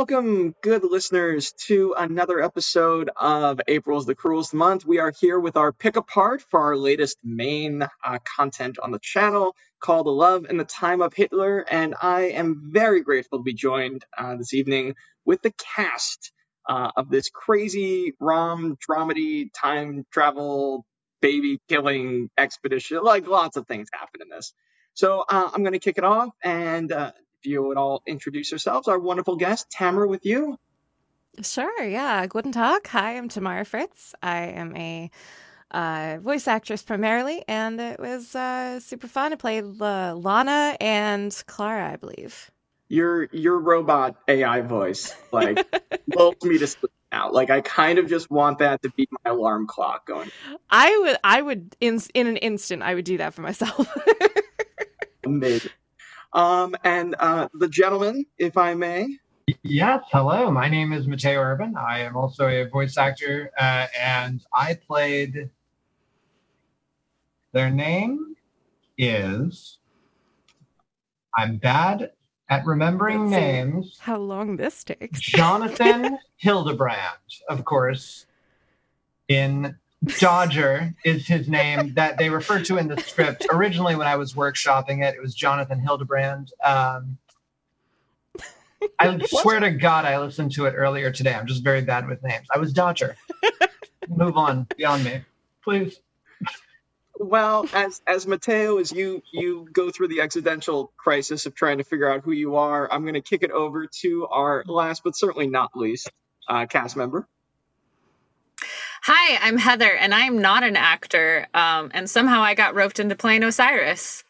Welcome, good listeners, to another episode of April's the Cruelest Month. We are here with our pick apart for our latest main uh, content on the channel called The Love in the Time of Hitler. And I am very grateful to be joined uh, this evening with the cast uh, of this crazy rom dramedy time travel baby killing expedition. Like lots of things happen in this. So uh, I'm going to kick it off and uh, you would all introduce yourselves, our wonderful guest, Tamara, with you. Sure, yeah. Guten Tag. Hi, I'm Tamara Fritz. I am a uh, voice actress primarily, and it was uh, super fun. I played uh, Lana and Clara, I believe. Your your robot AI voice like lulls me to sleep now. Like I kind of just want that to be my alarm clock going. I would I would in in an instant I would do that for myself. Amazing. Um, and uh, the gentleman, if I may. Yes, hello. My name is Mateo Urban. I am also a voice actor, uh, and I played. Their name is. I'm bad at remembering names. How long this takes. Jonathan Hildebrand, of course, in Dodger is his name that they referred to in the script. Originally, when I was workshopping it, it was Jonathan Hildebrand. Um, I swear to God, I listened to it earlier today. I'm just very bad with names. I was Dodger. Move on beyond me, please. Well, as as Mateo, as you you go through the existential crisis of trying to figure out who you are, I'm going to kick it over to our last but certainly not least uh, cast member. Hi, I'm Heather, and I'm not an actor. Um, and somehow I got roped into playing Osiris.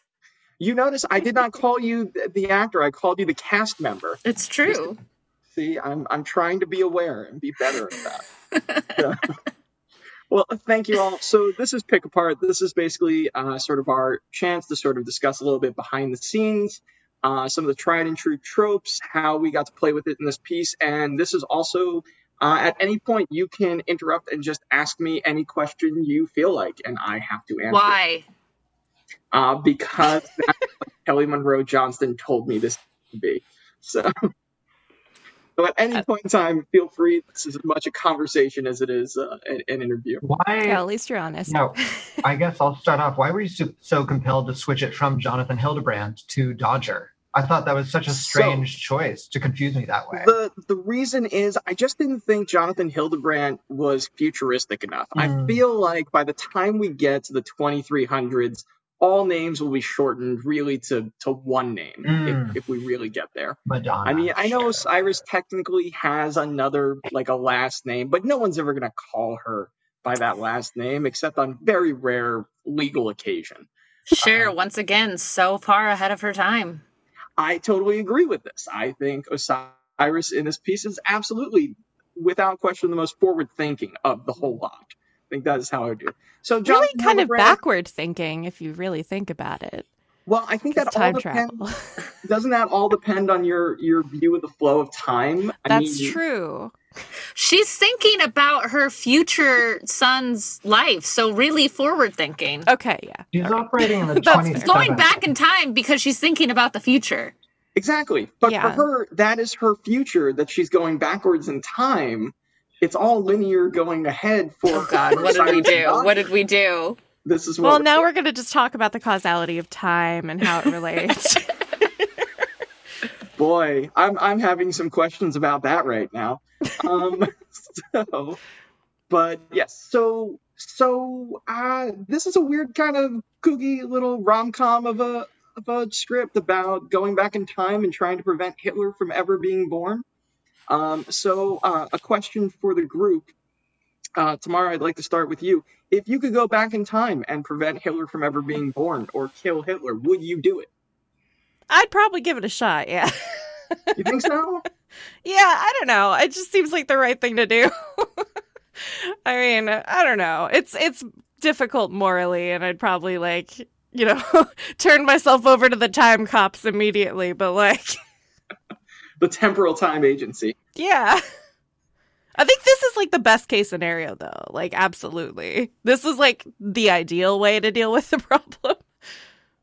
You notice I did not call you the actor; I called you the cast member. It's true. See, I'm I'm trying to be aware and be better at that. yeah. Well, thank you all. So this is Pick Apart. This is basically uh, sort of our chance to sort of discuss a little bit behind the scenes, uh, some of the tried and true tropes, how we got to play with it in this piece, and this is also uh, at any point, you can interrupt and just ask me any question you feel like, and I have to answer. Why? Uh, because Kelly Monroe Johnston told me this to be. So, so at any point in time, feel free. This is as much a conversation as it is uh, an, an, interview. Why? Yeah, at least you're honest. No, I guess I'll start off. Why were you so, so compelled to switch it from Jonathan Hildebrand to Dodger? I thought that was such a strange so, choice to confuse me that way. The the reason is I just didn't think Jonathan Hildebrand was futuristic enough. Mm. I feel like by the time we get to the 2300s, all names will be shortened really to to one name mm. if, if, we really get there. Madonna. I mean, I know Osiris technically has another like a last name, but no one's ever gonna call her by that last name except on very rare legal occasion. Sure, uh, once again, so far ahead of her time. I totally agree with this. I think Osiris in this piece is absolutely, without question, the most forward thinking of the whole lot. I think that is how I would do it. So, John really kind of backward thinking, if you really think about it. Well, I think that all travel doesn't that all depend on your your view of the flow of time? I That's mean, true. She's thinking about her future son's life, so really forward thinking. Okay, yeah. She's okay. operating in the 20s. Going back in time because she's thinking about the future. Exactly. But yeah. for her, that is her future that she's going backwards in time. It's all linear going ahead for Oh god, what did we do? What did we do? This is Well, now we're going to just talk about the causality of time and how it relates. Boy, I'm I'm having some questions about that right now. Um, so, but yes, so so uh, this is a weird kind of kooky little rom com of a of a script about going back in time and trying to prevent Hitler from ever being born. Um, so uh, a question for the group. Uh, Tamara, I'd like to start with you. If you could go back in time and prevent Hitler from ever being born or kill Hitler, would you do it? I'd probably give it a shot. Yeah. you think so? yeah, I don't know. It just seems like the right thing to do. I mean, I don't know. It's it's difficult morally, and I'd probably like you know turn myself over to the time cops immediately. But like the temporal time agency. Yeah. I think this is like the best case scenario, though. Like, absolutely. This is like the ideal way to deal with the problem.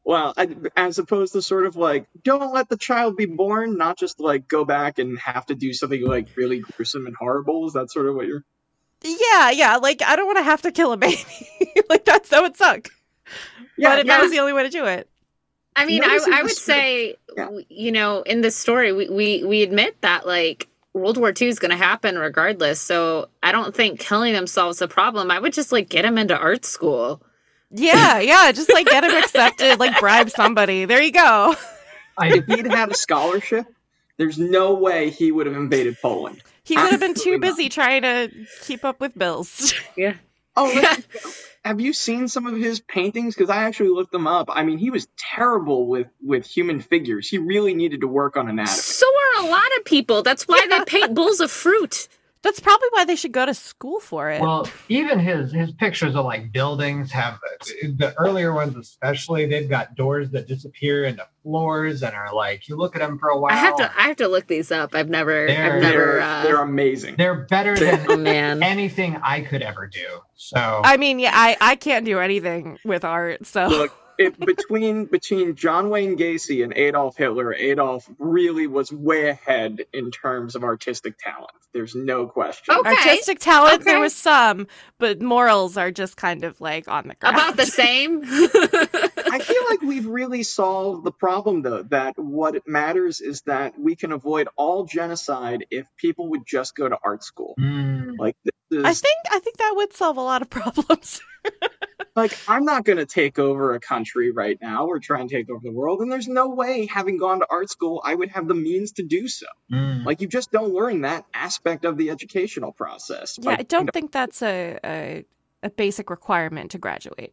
Well, I, as opposed to sort of like, don't let the child be born, not just like go back and have to do something like really gruesome and horrible. Is that sort of what you're? Yeah, yeah. Like I don't want to have to kill a baby. like that's that would suck. but if yeah. that was the only way to do it. I mean, I, I would say, Yeah. you know, in this story, we, we, we admit that like World War II is going to happen regardless. So I don't think killing themselves is a problem. I would just like get them into art school. Yeah, yeah. Just like get him accepted, like bribe somebody. There you go. I, If he'd had a scholarship, there's no way he would have invaded Poland. He would have been too Absolutely not. busy trying to keep up with bills. Yeah. Oh, let's- have you seen some of his paintings? Because I actually looked them up. I mean, he was terrible with with human figures. He really needed to work on anatomy. So are a lot of people. That's why they paint bowls of fruit. That's probably why they should go to school for it. well, even his his pictures of like buildings have the earlier ones, especially. They've got doors that disappear into floors and are like you look at them for a while. I have to I have to look these up. I've never They're- I've They're never uh, they're amazing. They're better oh than man. anything I could ever do. So I mean, yeah, I, I can't do anything with art, so Look, it, between between John Wayne Gacy and Adolf Hitler, Adolf really was way ahead in terms of artistic talent. There's no question. Okay. artistic talent there was some, but morals are just kind of like on the ground. About the same. I feel like we've really solved the problem, though, that what matters is that we can avoid all genocide if people would just go to art school. Mm, Like, this is, I think I think that would solve a lot of problems. like I'm not going to take over a country right now or try and take over the world, and there's no way, having gone to art school, I would have the means to do so. mm. Like, you just don't learn that aspect of the educational process. yeah, Like, I don't think that's a, a a basic requirement to graduate.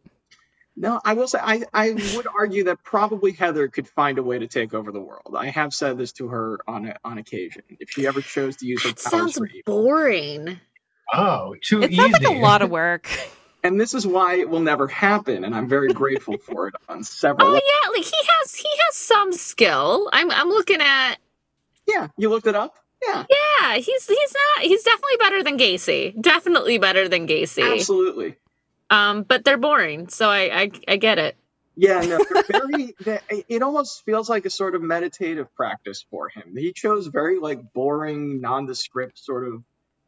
No, I will say I, I would argue that probably Heather could find a way to take over the world. I have said this to her on a, on occasion. If she ever chose to use her That powers sounds for evil, boring. oh, too It easy. sounds like a lot of work. And this is why it will never happen, and I'm very grateful for it on several. Oh levels. yeah, like he has he has some skill. I'm I'm looking at Yeah, you looked it up. Yeah, yeah, he's he's not he's definitely better than Gacy. Definitely better than Gacy. absolutely. Um, but they're boring, so I I, I get it. Yeah, no, very. It almost feels like a sort of meditative practice for him. He chose very like boring, nondescript sort of.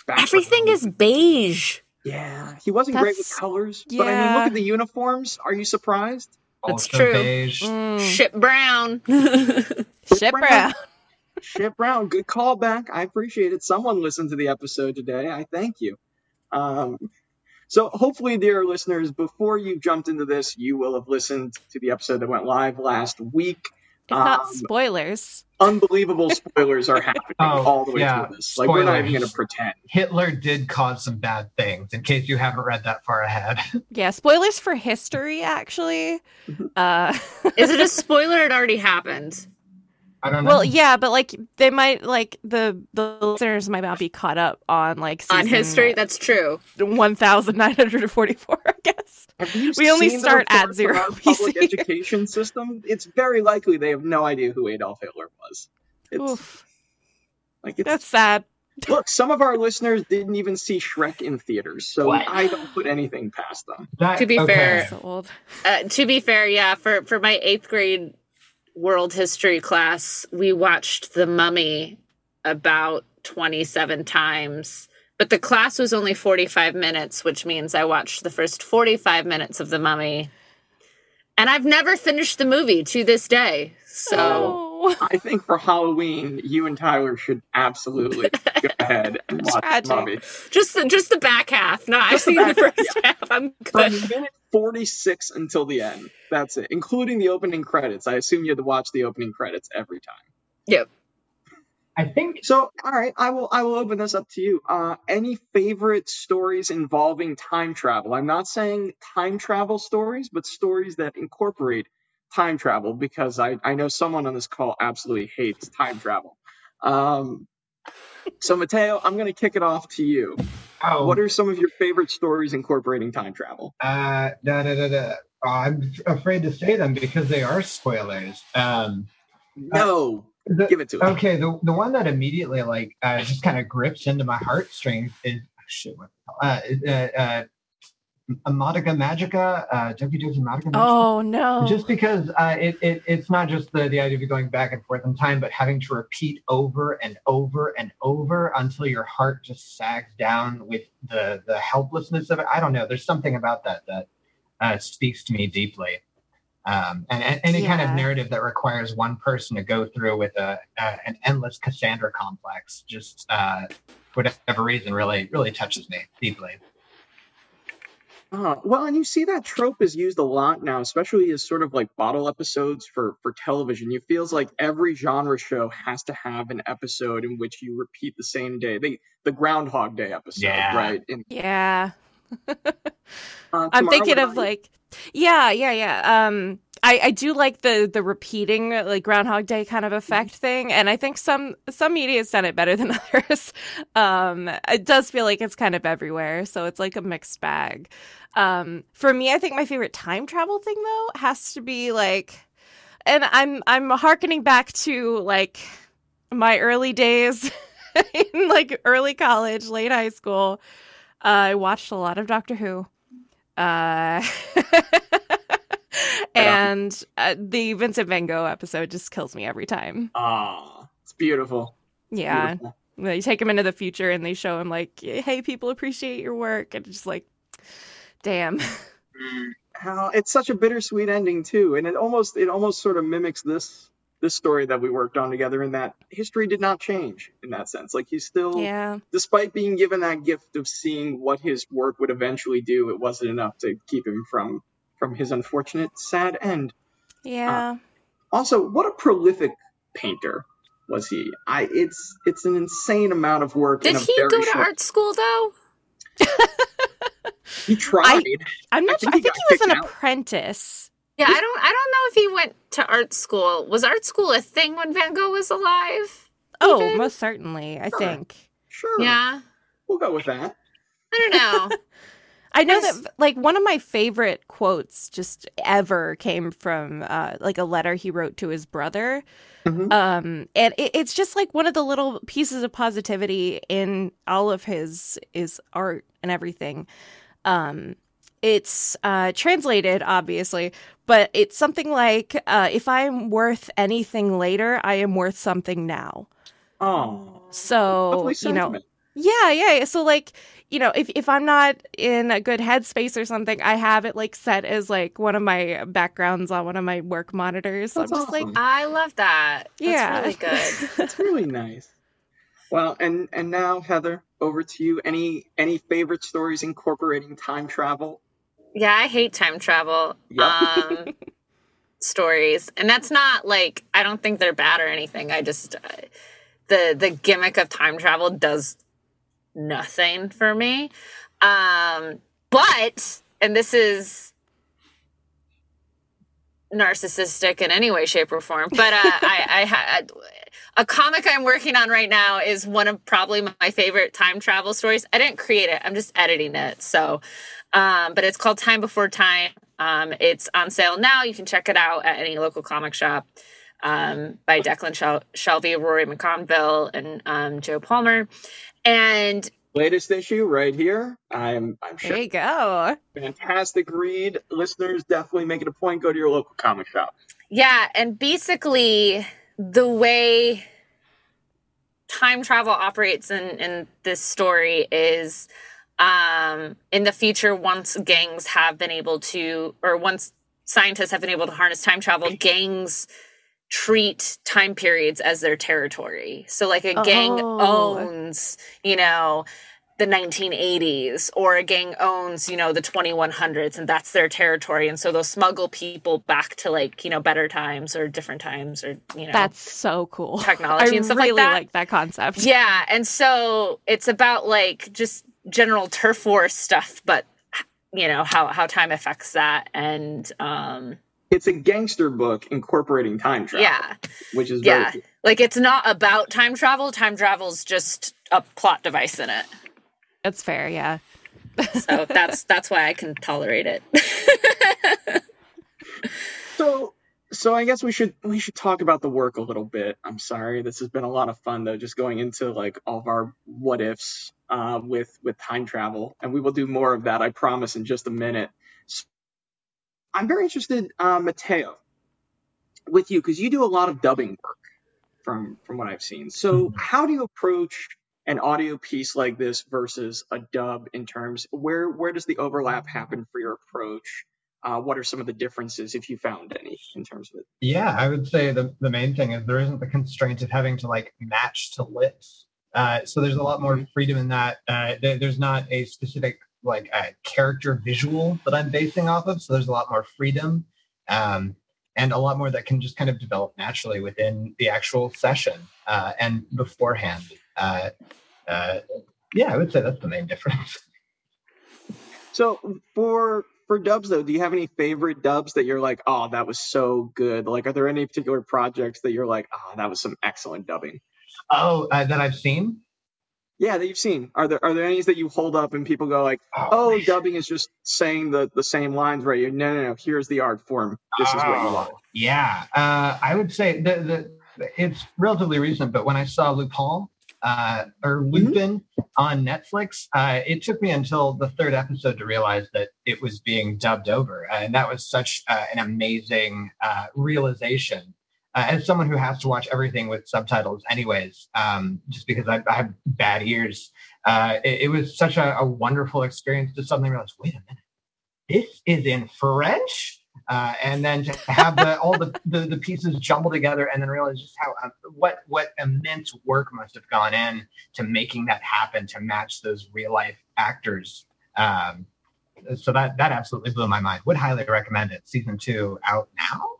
Everything is beige. Yeah, he wasn't great with That's- colors, but I mean, look at the uniforms. Are you surprised? That's Ultra true. beige. Mm, Ship brown. shit brown. Shit Brown, good callback. I appreciate it. Someone listened to the episode today. I thank you. Um, so hopefully, dear listeners, before you jumped into this, you will have listened to the episode that went live last week. If not Um, spoilers. Unbelievable spoilers are happening Oh, all the way yeah. through this. Like we're not even going to pretend. Hitler did cause some bad things. In case you haven't read that far ahead. Yeah, spoilers for history actually. Mhm. Uh Is it a spoiler? It already happened. I don't know. Well, yeah, but like they might like the the listeners might not be caught up on like On history, that's true. one thousand nine hundred forty four. I guess. Have you We only seen the start at zero from our public education system? It's very likely they have no idea who Adolf Hitler was. It's Oof, like it's that's sad. Look, some of our listeners didn't even see Shrek in theaters, so What? I don't put anything past them. That- to be okay. fair- So old. Uh, to be fair, yeah, for for my eighth grade world history class, we watched The Mummy about twenty seven times. But the class was only forty five minutes, which means I watched the first forty five minutes of The Mummy, and I've never finished the movie to this day. So Oh, I think for Halloween, you and Tyler should absolutely go ahead and watch Tragic. the movie. just the just the back half. No, I've Just the seen the back half, first half. I'm From good. minute 46 until the end. That's it, including the opening credits. I assume you had to watch the opening credits every time. Yep. I think So, all right, I will I will open this up to you. Uh, any favorite stories involving time travel? I'm not saying time travel stories, but stories that incorporate time travel because I, I know someone on this call absolutely hates time travel. Um, so, Mateo, I'm going to kick it off to you. oh, What are some of your favorite stories incorporating time travel? uh, da, da, da, da. Oh, I'm afraid to say them because they are spoilers. Um, No, the, give it to us. okay, the the one that immediately like uh, just kind of grips into my heartstrings is oh, shit. What the hell? Uh, is, uh, Madoka Magica, uh, Doki Magica. Oh no! Just because uh, it, it it's not just the, the idea of going back and forth in time, but having to repeat over and over and over until your heart just sags down with the the helplessness of it. I don't know. There's something about that that uh, speaks to me deeply. Um, and, and any kind of narrative that requires one person to go through with a, uh, an endless Cassandra complex, just uh, for whatever reason, really really touches me deeply. Oh, well, and you see that trope is used a lot now, especially as sort of like bottle episodes for for television. It feels like every genre show has to have an episode in which you repeat the same day. They the Groundhog Day episode, Yeah. right? And, yeah. uh, I'm thinking of about like, yeah, yeah, yeah. Um, I I do like the the repeating like Groundhog Day kind of effect thing, and I think some some media has done it better than others. Um, it does feel like it's kind of everywhere, so it's like a mixed bag. Um, for me, I think my favorite time travel thing though has to be like, and I'm I'm harkening back to like my early days in like early college, late high school. Uh, I watched a lot of Doctor Who. Uh, and uh, the Vincent Van Gogh episode just kills me every time. Ah, it's beautiful. Yeah. Beautiful. They take him into the future and they show him, like, hey, people appreciate your work. And it's just like, damn. How it's such a bittersweet ending too, and it almost it almost sort of mimics this this story that we worked on together. In that history did not change in that sense. Like he's still, Yeah. despite being given that gift of seeing what his work would eventually do, it wasn't enough to keep him from from his unfortunate sad end. Yeah. Uh, also, what a prolific painter was he? I it's it's an insane amount of work. Did in a he very go to short- art school though? He tried. I'm not I think sure. I he think got he was an out. apprentice. Yeah, I don't I don't know if he went to art school. Was art school a thing when Van Gogh was alive? Oh, Even? most certainly. I Sure. think. Sure. Yeah. We'll go with that. I don't know. I know Yes. that like one of my favorite quotes just ever came from uh, like a letter he wrote to his brother. Mhm. Um, and it, it's just like one of the little pieces of positivity in all of his his art and everything. Um, it's uh, translated obviously, but it's something like uh, if I'm worth anything later, I am worth something now. Oh, So you know, yeah. yeah. So like, you know, if if I'm not in a good headspace or something, I have it like set as like one of my backgrounds on one of my work monitors. So That's I'm just awesome. like, I love that. That's yeah, really good. That's really nice. Well, and and now Heather, over to you. Any any favorite stories incorporating time travel? Yeah, I hate time travel Yep. um, stories, and that's not like I don't think they're bad or anything. I just uh, the the gimmick of time travel does nothing for me. Um, but and this is narcissistic in any way, shape, or form. But uh, I, I had a comic I'm working on right now is one of probably my favorite time travel stories. I didn't create it; I'm just editing it. So, um, but it's called Time Before Time. Um, it's on sale now. You can check it out at any local comic shop. Um, by Declan Shel- Shalvey, Rory McConville, and um, Joe Palmer. And Latest issue right here. I'm I'm there sure you go. fantastic read. Listeners, definitely make it a point. Go to your local comic shop. Yeah, and basically the way time travel operates in in this story is um in the future once gangs have been able to or once scientists have been able to harness time travel gangs treat time periods as their territory so like a gang Oh. owns you know the 1980s or a gang owns you know the 2100s and that's their territory and so they'll smuggle people back to like you know better times or different times or you know That's so cool. technology I and stuff really like that like that concept. yeah and so it's about like just general turf war stuff but you know how how time affects that and um It's a gangster book incorporating time travel. yeah which is very yeah cool. like it's not about time travel time travel's just a plot device in it That's fair. Yeah. so that's that's why i can tolerate it So so I guess we should we should talk about the work a little bit. I'm sorry, this has been a lot of fun though, just going into like all of our what ifs uh, with with time travel, and we will do more of that. I promise in just a minute. I'm very interested, uh, Mateo, with you because you do a lot of dubbing work from from what I've seen. So Mhm. how do you approach an audio piece like this versus a dub in terms where where does the overlap happen for your approach? Uh, what are some of the differences, if you found any, in terms of it? Yeah, I would say the, the main thing is there isn't the constraint of having to like match to lips. Uh, so there's a lot more Mhm. freedom in that. Uh, there- there's not a specific like a character visual that I'm basing off of. So there's a lot more freedom um, and a lot more that can just kind of develop naturally within the actual session uh, and beforehand. Uh, uh, yeah, I would say that's the main difference. So for for dubs though, do you have any favorite dubs that you're like, oh, that was so good? Like, are there any particular projects that you're like, oh, that was some excellent dubbing? Oh, uh, that I've seen. Yeah, that you've seen. Are there are there any that you hold up and people go like, oh, man. dubbing is just saying the the same lines right? You no no no. Here's the art form. This is what you want. Oh, Yeah, uh, I would say the, the it's relatively recent, but when I saw Lupin uh, or Mm-hmm. Lupin on Netflix, uh, it took me until the third episode to realize that it was being dubbed over, and that was such uh, an amazing uh, realization. Uh, as someone who has to watch everything with subtitles, anyways, um, just because I, I have bad ears, uh, it, it was such a, a wonderful experience to suddenly realize, wait a minute, this is in French? Uh, and then to have the, all the, the the pieces jumbled together and then realize just how uh, what what immense work must have gone in to making that happen to match those real life actors. Um, so that that absolutely blew my mind. Would highly recommend it. Season two out now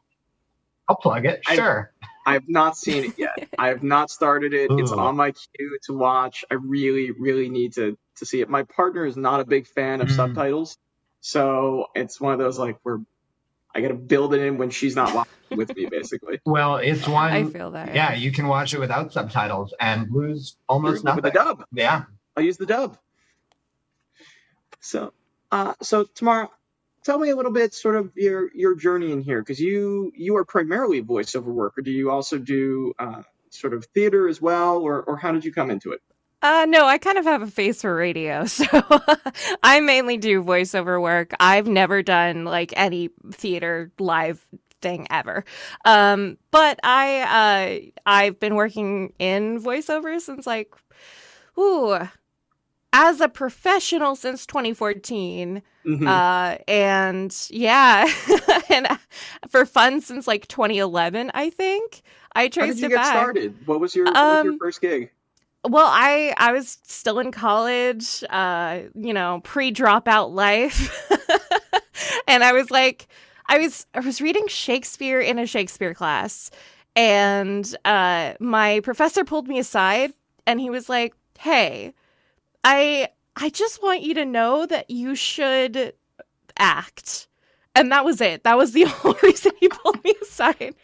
i'll plug it sure I have not seen it yet. I have not started it. It's on my queue to watch. I really, really need to to see it. My partner is not a big fan of Mm. subtitles, so it's one of those like where I got to build it in when she's not watching with me, basically. well it's one I feel that. yeah you can watch it without subtitles and lose almost with the dub. yeah I'll use the dub. So, uh, so Tamara, tell me a little bit, sort of your your journey in here, because you you are primarily a voiceover worker. Do you also do uh, sort of theater as well, or or how did you come into it? Uh, no, I kind of have a face for radio, so I mainly do voiceover work. I've never done like any theater live thing ever. Um, but I uh I've been working in voiceover since like ooh as a professional since 2014. Mhm. Uh, and yeah, and for fun since like 2011, I think. I how traced did you it get back. started? What was your what was your Um, first gig? Well, I I was still in college, uh, you know, pre dropout life, and I was like, I was I was reading Shakespeare in a Shakespeare class, and uh, my professor pulled me aside, and he was like, "Hey, I I just want you to know that you should act." And that was it. That was the whole reason he pulled me aside.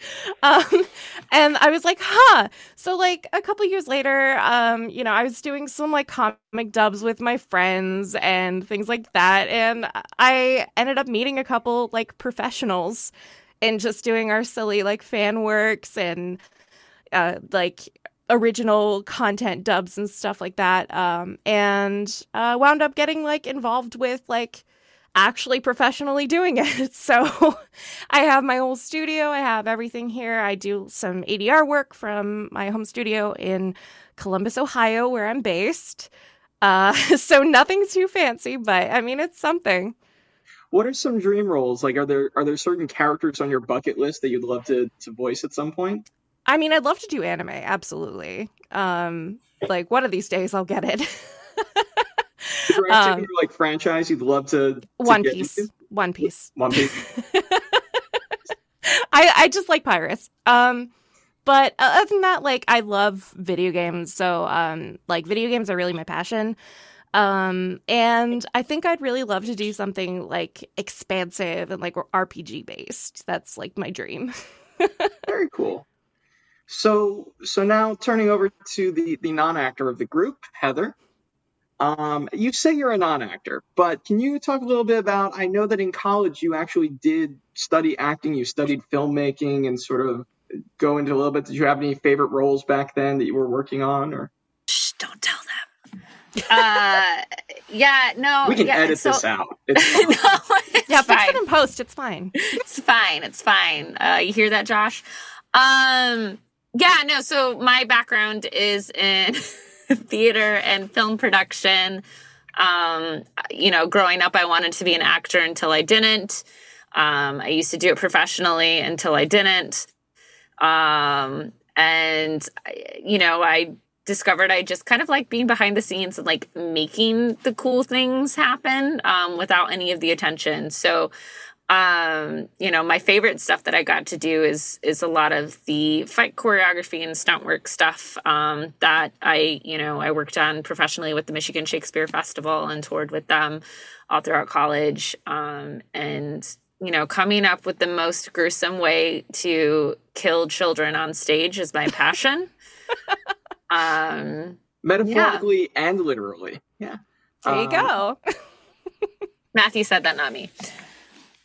Um, and I was like, huh. So like a couple years later, um, you know, I was doing some like comic dubs with my friends and things like that, and I ended up meeting a couple like professionals and just doing our silly like fan works and uh, like original content dubs and stuff like that. Um, and uh, wound up getting like involved with like actually professionally doing it. So I have my whole studio. I have everything here. I do some ADR work from my home studio in Columbus, Ohio, where I'm based. Uh, so nothing too fancy, but I mean, it's something. What are some dream roles? Like, are there are there certain characters on your bucket list that you'd love to to voice at some point? I mean, I'd love to do anime, absolutely. Um, like one of these days, I'll get it. Um, like franchise you'd love to, to One get Piece. into? One Piece. One Piece. I I just like pirates. Um, but other than that, like I love video games. So um, like video games are really my passion. Um, and I think I'd really love to do something like expansive and like RPG based. That's like my dream. Very cool. So so now turning over to the the non-actor of the group, Heather. Um, you say you're a non-actor, but can you talk a little bit about? I know that in college you actually did study acting. You studied filmmaking and sort of go into a little bit. Did you have any favorite roles back then that you were working on, or Shh, don't tell them. uh, yeah, no, We can yeah, edit so- this out. It's no, it's Yeah, fix it in post. It's fine. it's fine. It's fine. Uh, you hear that, Josh? Um, yeah, no. So my background is in theater and film production. Um, you know, growing up, I wanted to be an actor until I didn't. Um, I used to do it professionally until I didn't. Um, and you know, I discovered I just kind of like being behind the scenes and like making the cool things happen um, without any of the attention. So, um, you know, my favorite stuff that I got to do is is a lot of the fight choreography and stunt work stuff um, that I, you know, I worked on professionally with the Michigan Shakespeare Festival and toured with them all throughout college. Um, and you know, coming up with the most gruesome way to kill children on stage is my passion. um, Metaphorically and literally. Yeah. There you Um, go. Matthew said that, not me.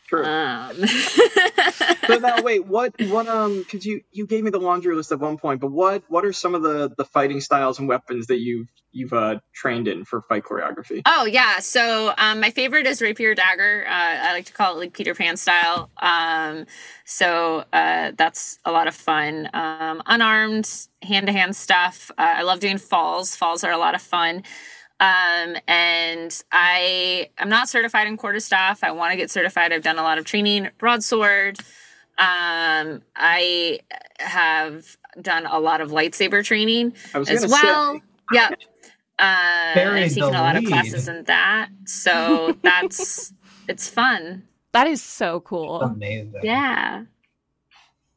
True. Um, so now wait what what um because you you gave me the laundry list at one point but what what are some of the the fighting styles and weapons that you've you've uh trained in for fight choreography Oh yeah, so um, my favorite is rapier dagger. Uh, I like to call it like Peter Pan style. Um, so uh, that's a lot of fun. Um, unarmed hand to hand stuff. Uh, I love doing falls. Falls are a lot of fun. Um, and I I'm not certified in quarterstaff. I want to get certified. I've done a lot of training. Broadsword. Um, I have done a lot of lightsaber training as well. say Yep. Uh, I've taken a lot of classes in that, so that's it's fun. That is so cool. Amazing. Yeah.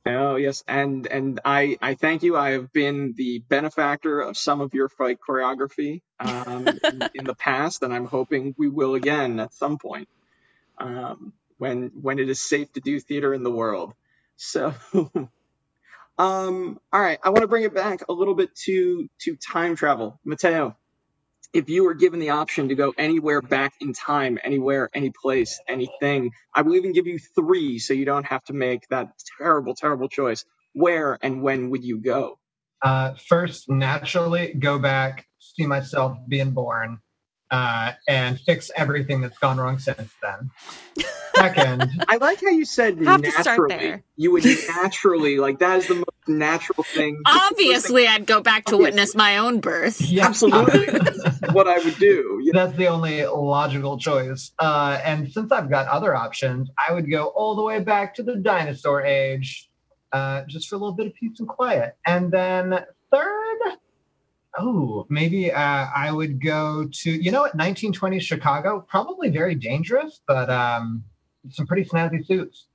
Oh yes and and i i thank you. I have been the benefactor of some of your fight choreography um in, in the past and i'm hoping we will again at some point um when when it is safe to do theater in the world. So um all right i want to bring it back a little bit to to time travel. Mateo if you were given the option to go anywhere back in time anywhere any place anything i will even give you three so you don't have to make that terrible terrible choice where and when would you go Uh, first, naturally, go back, see myself being born, uh, and fix everything that's gone wrong since then. Second, i like how you said Have to start naturally there. you would naturally like that is the most natural thing Obviously, I'd go back to Obviously. witness my own birth. yeah, Absolutely. what i would do you know? That's the only logical choice. Uh, and since I've got other options, I would go all the way back to the dinosaur age, uh, just for a little bit of peace and quiet. And then third, oh, maybe uh, I would go to, you know what, 1920s Chicago, probably very dangerous, but um, some pretty snazzy suits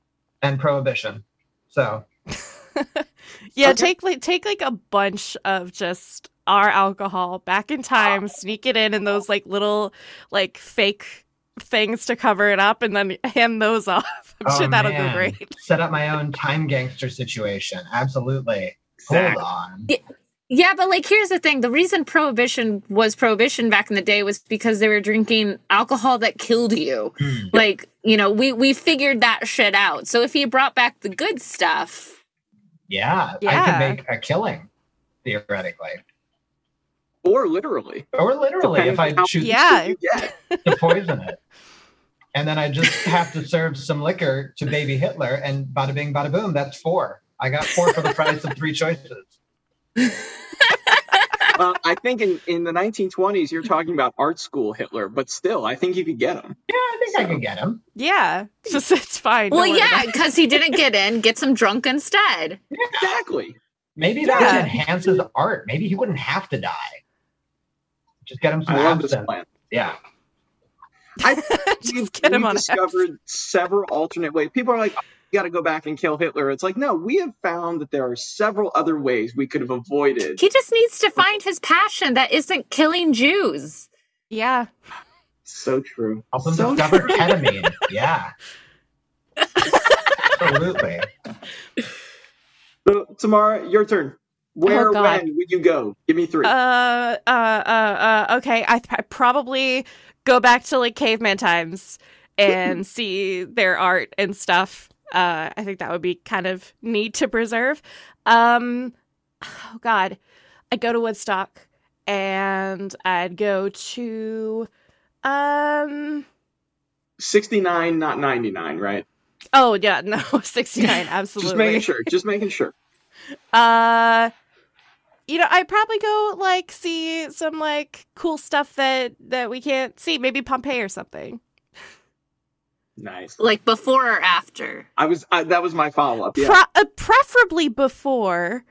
and prohibition. So Yeah, Okay. take like take like a bunch of just our alcohol back in time, sneak it in in those like little like fake things to cover it up, and then hand those off. I'm Oh, sure that'll man. go great. set up my own time gangster situation. Absolutely. Exactly. Hold on. Yeah, but like here's the thing: the reason prohibition was prohibition back in the day was because they were drinking alcohol that killed you. Hmm. Like you know, we we figured that shit out. So if he brought back the good stuff, Yeah, I Yeah. could make a killing theoretically, or literally or literally if I Depending choose Yeah. to poison it, and then I just have to serve some liquor to baby Hitler, and bada bing, bada boom. That's four. I got four for the price of three choices. well uh, i think in in the 1920s you're talking about art school hitler but still i think you could get him Yeah, I think I can get him. Yeah, it's it's fine. well, Don't yeah, because he didn't get in, get some drunk instead. exactly Maybe that Yeah. would enhance his art. Maybe he wouldn't have to die. Just get him some i love this plan Yeah. I just we've, get him we've on a discovered several alternate ways. People are like, oh, you got to go back and kill Hitler. It's like, no, we have found that there are several other ways we could have avoided. He just needs to find his passion that isn't killing Jews. Yeah, So true. Help him So discover true. ketamine. Yeah. Absolutely. So, Tamara, your turn. Where, Oh, God. when would you go? Give me three. Uh, uh, uh, uh, okay. I I probably go back to like caveman times and see their art and stuff. Uh, I think that would be kind of neat to preserve. Um, oh God, I go to Woodstock and I'd go to um 69, not 99, right? oh yeah, no, 69 absolutely. Just making sure. Just making sure. Uh you know, I'd probably go like see some like cool stuff that that we can't see, maybe Pompeii or something. Nice. Like before or after? I was I, that was my follow up. Yeah. Pro- uh, preferably before,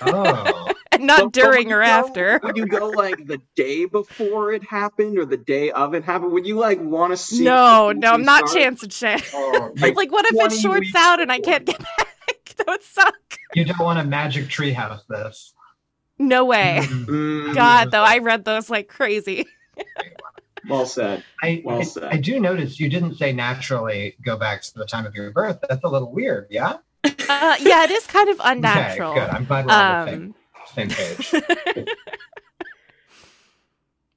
Oh. and not But- but during would or go- after. Would you go like the day before it happened or the day of it happened? Would you like want to see? No, no, I'm not start? chance and chance. Oh, Like, like, what if it shorts out and I can't get back? that would suck. you don't want a magic treehouse this. No way. Mm. God, though, I read those like crazy. Well said. I, Well I, said. I do notice you didn't say naturally go back to the time of your birth. That's a little weird, yeah? Uh, yeah, it is kind of unnatural. Okay, good. I'm glad we're on the Um, same, same page.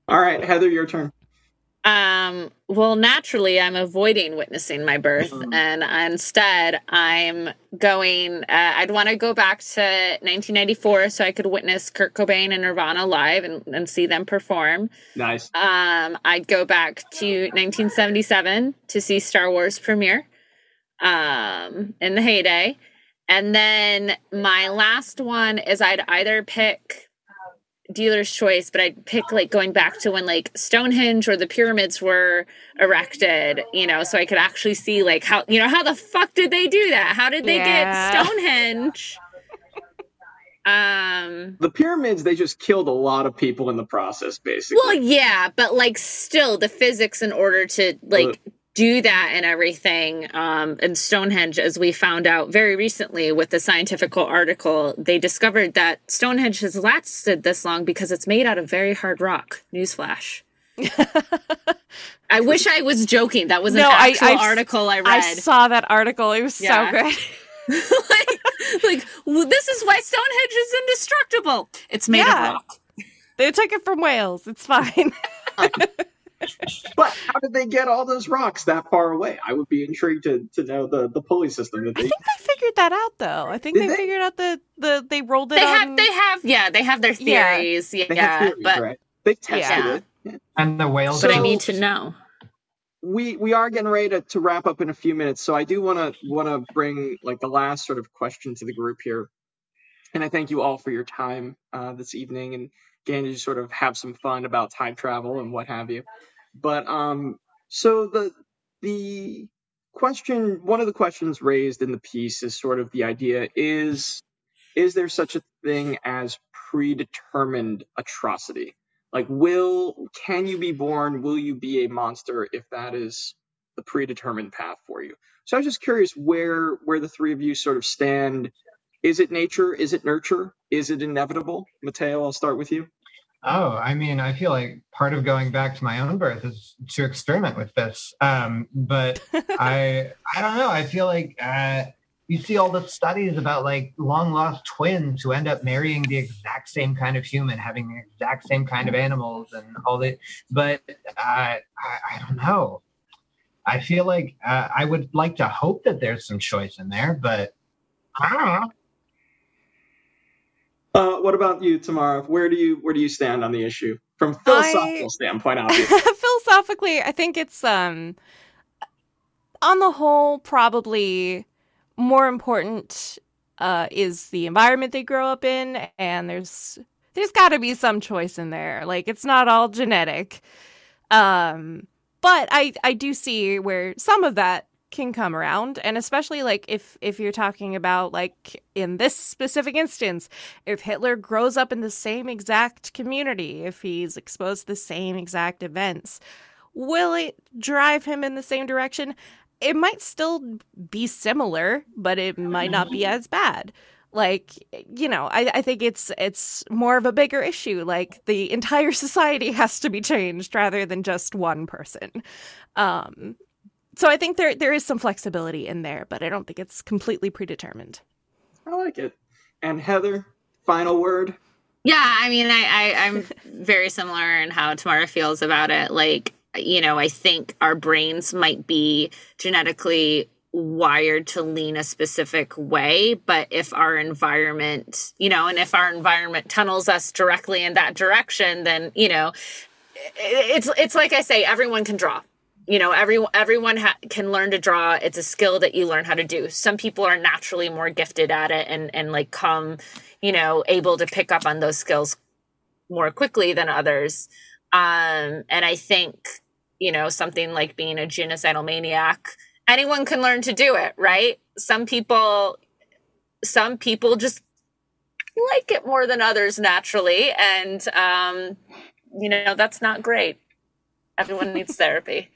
All right, Heather, your turn. Um, well, naturally, I'm avoiding witnessing my birth, Mhm. and instead, I'm going. Uh, I'd want to go back to 1994 so I could witness Kurt Cobain and Nirvana live and, and see them perform. Nice. Um, I'd go back to 1977 to see Star Wars premiere um, in the heyday. And then my last one is I'd either pick dealer's choice, but I'd pick like going back to when like Stonehenge or the pyramids were erected, you know, so I could actually see like how, you know, how the fuck did they do that? How did they Yeah. get Stonehenge? Um, The pyramids, they just killed a lot of people in the process, basically. Well, yeah, but like still the physics in order to like do that and everything. Um, and Stonehenge, as we found out very recently with the scientific article, they discovered that Stonehenge has lasted this long because it's made out of very hard rock. Newsflash. I wish I was joking. That was an No, actual I've- article I read. I saw that article. It was Yeah. so good. like, like well, this is why Stonehenge is indestructible. It's made Yeah. of rock. They took it from Wales. It's fine. But how did they get all those rocks that far away? I would be intrigued to, to know the, the pulley system that I think they figured that out though. I think they, they? figured out the the they rolled it They on. have, they have, yeah, they have their theories. Yeah, They have theories, but right? They've tested Yeah. it. Yeah. And the whales. but I need to know. we we are getting ready to, to wrap up in a few minutes so i do want to want to bring like the last sort of question to the group here and i thank you all for your time uh, this evening and again to sort of have some fun about time travel and what have you but um so the the question one of the questions raised in the piece is sort of the idea is is there such a thing as predetermined atrocity? Like will can you be born? Will you be a monster if that is the predetermined path for you? So i was just curious where where the three of you sort of stand. Is it nature? Is it nurture? Is it inevitable? Mateo i'll start with you Oh, I mean, I feel like part of going back to my own birth is to experiment with this. Um, but I, I don't know. I feel like uh, you see all the studies about like long lost twins who end up marrying the exact same kind of human, having the exact same kind of animals, and all that. But uh, I, I don't know. I feel like uh, I would like to hope that there's some choice in there, but I don't know. Uh, what about you tamara where do you where do you stand on the issue from philosophical standpoint obviously Philosophically, I think it's um on the whole probably more important uh is the environment they grow up in and there's there's got to be some choice in there. Like it's not all genetic. Um but I I do see where some of that can come around and especially like if if you're talking about like in this specific instance if Hitler grows up in the same exact community, if he's exposed to the same exact events, will it drive him in the same direction? It might still be similar, but it might not be as bad. Like, you know, I, I think it's it's more of a bigger issue. Like the entire society has to be changed rather than just one person. Um, so I think there there is some flexibility in there, but I don't think it's completely predetermined. i like it and heather final word Yeah, I mean, I, I I'm very similar in how Tamara feels about it. Like, you know, I think our brains might be genetically wired to lean a specific way but if our environment you know and if our environment tunnels us directly in that direction then you know it's it's like i say everyone can draw you know everyone everyone ha- can learn to draw it's a skill that you learn how to do some people are naturally more gifted at it and and like come you know able to pick up on those skills more quickly than others um and i think you know something like being a genocidal maniac anyone can learn to do it, right? Some people some people just like it more than others naturally and um you know that's not great. Everyone needs therapy.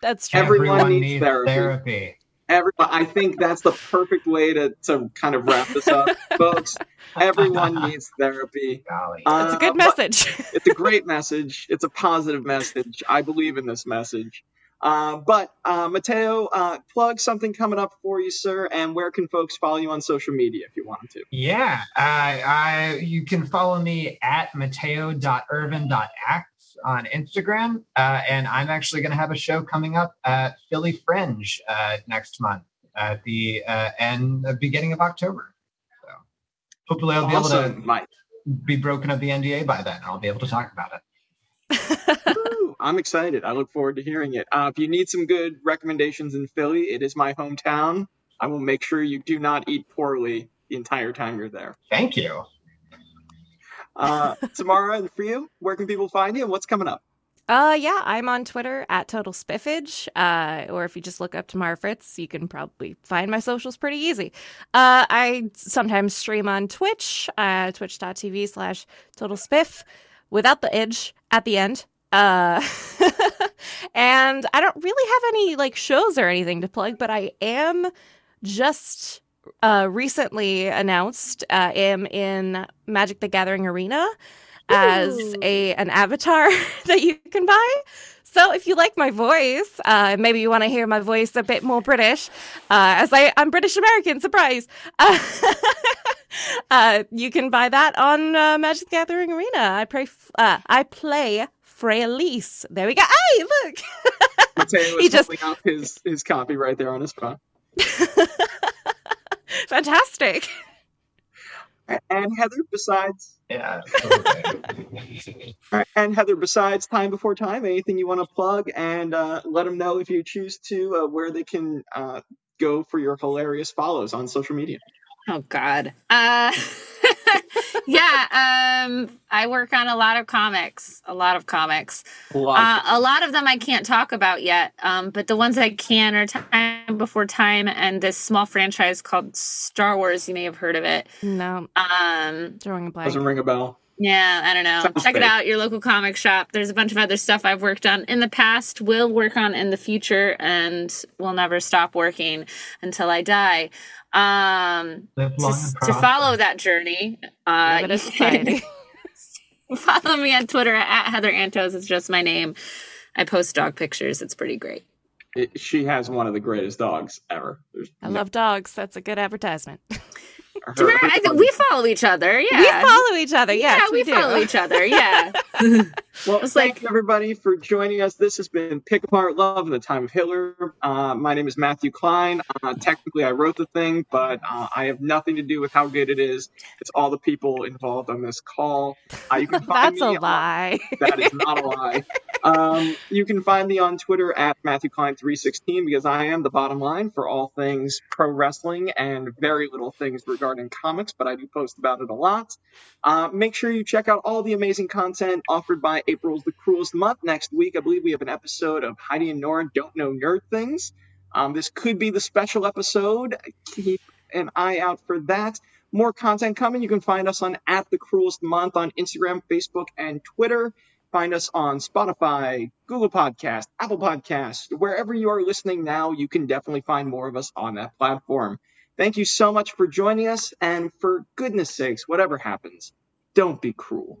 That's true. Everyone needs therapy. therapy. Everyone, I think that's the perfect way to, to kind of wrap this up, folks. Everyone needs therapy. Golly. That's a Uh, good message. it's a great message. It's a positive message. I believe in this message. Uh, but uh, Mateo, uh, plug something coming up for you, sir. And where can folks follow you on social media if you wanted to? Yeah, I, I you can follow me at mateo.irvin.act on Instagram, uh, and I'm actually going to have a show coming up at Philly Fringe uh, next month at the uh, end, uh, beginning of October. So hopefully, I'll be able to Mike. be broken of the NDA by then. and I'll be able to talk about it. Woo, I'm excited. I look forward to hearing it. Uh, if you need some good recommendations in Philly, it is my hometown. I will make sure you do not eat poorly the entire time you're there. Thank you. Uh, Tamara, and for you, where can people find you and what's coming up? Uh, yeah, I'm on Twitter at Total Spiffage. Uh, or if you just look up Tamara Fritz, you can probably find my socials pretty easy. Uh, I sometimes stream on Twitch, uh, twitch.tv slash Total Spiff without the edge at the end. Uh, and I don't really have any like shows or anything to plug, but I am just uh, recently announced uh, am in Magic the Gathering Arena as a an avatar that you can buy. So if you like my voice, uh, maybe you want to hear my voice a bit more British, uh, as I, I'm British American, surprise. Uh, uh, you can buy that on uh, Magic the Gathering Arena. I play, f- uh, I play Freya There we go. Hey, look. Mateo He just- holding up his, his copy right there on his phone. Fantastic. And Heather, besides Yeah. absolutely. and Heather, besides time before time, anything you want to plug and uh, let them know if you choose to uh, where they can uh, go for your hilarious follows on social media. Oh God. Yeah. Um, I work on a lot of comics. A lot of comics. A lot. Uh, a lot of them I can't talk about yet. Um, but the ones I can are Time Before Time and this small franchise called Star Wars. You may have heard of it. No, Um, drawing a blank. Doesn't ring a bell. yeah, I don't know. Sounds Check it out. Your local comic shop. There's a bunch of other stuff I've worked on in the past, will work on in the future, and will never stop working until I die. Um, to, to follow that journey, uh, you society. can follow me on Twitter at Heather Antos. It's just my name. I post dog pictures. It's pretty great. It, she has one of the greatest dogs ever. There's I love dogs. That's a good advertisement. her- Do you remember- her I think we follow each other. Yeah. We follow each other. yeah, we, we, follow each other. Yeah. Well, It's thank like- you everybody for joining us. This has been Pick Apart Love in the Time of Hitler. Uh, my name is Matthew Klein. Uh, technically, I wrote the thing, but uh, I have nothing to do with how good it is. It's all the people involved on this call. Uh, you can find That's a me on- lie. that is not a lie. Um, you can find me on Twitter at Matthew Klein316 because I am the bottom line for all things pro wrestling and very little things regarding comics, but I do post about it a lot. Uh, make sure you check out all the amazing content offered by April's The Cruelest Month. Next week, I believe we have an episode of Heidi and Nora Don't Know Nerd Things. Um, this could be the special episode. Keep an eye out for that. More content coming. You can find us on at the cruelest month on Instagram, Facebook, and Twitter. Find us on Spotify, Google Podcast, Apple Podcast, wherever you are listening now. You can definitely find more of us on that platform. Thank you so much for joining us, and for goodness sakes, whatever happens, don't be cruel.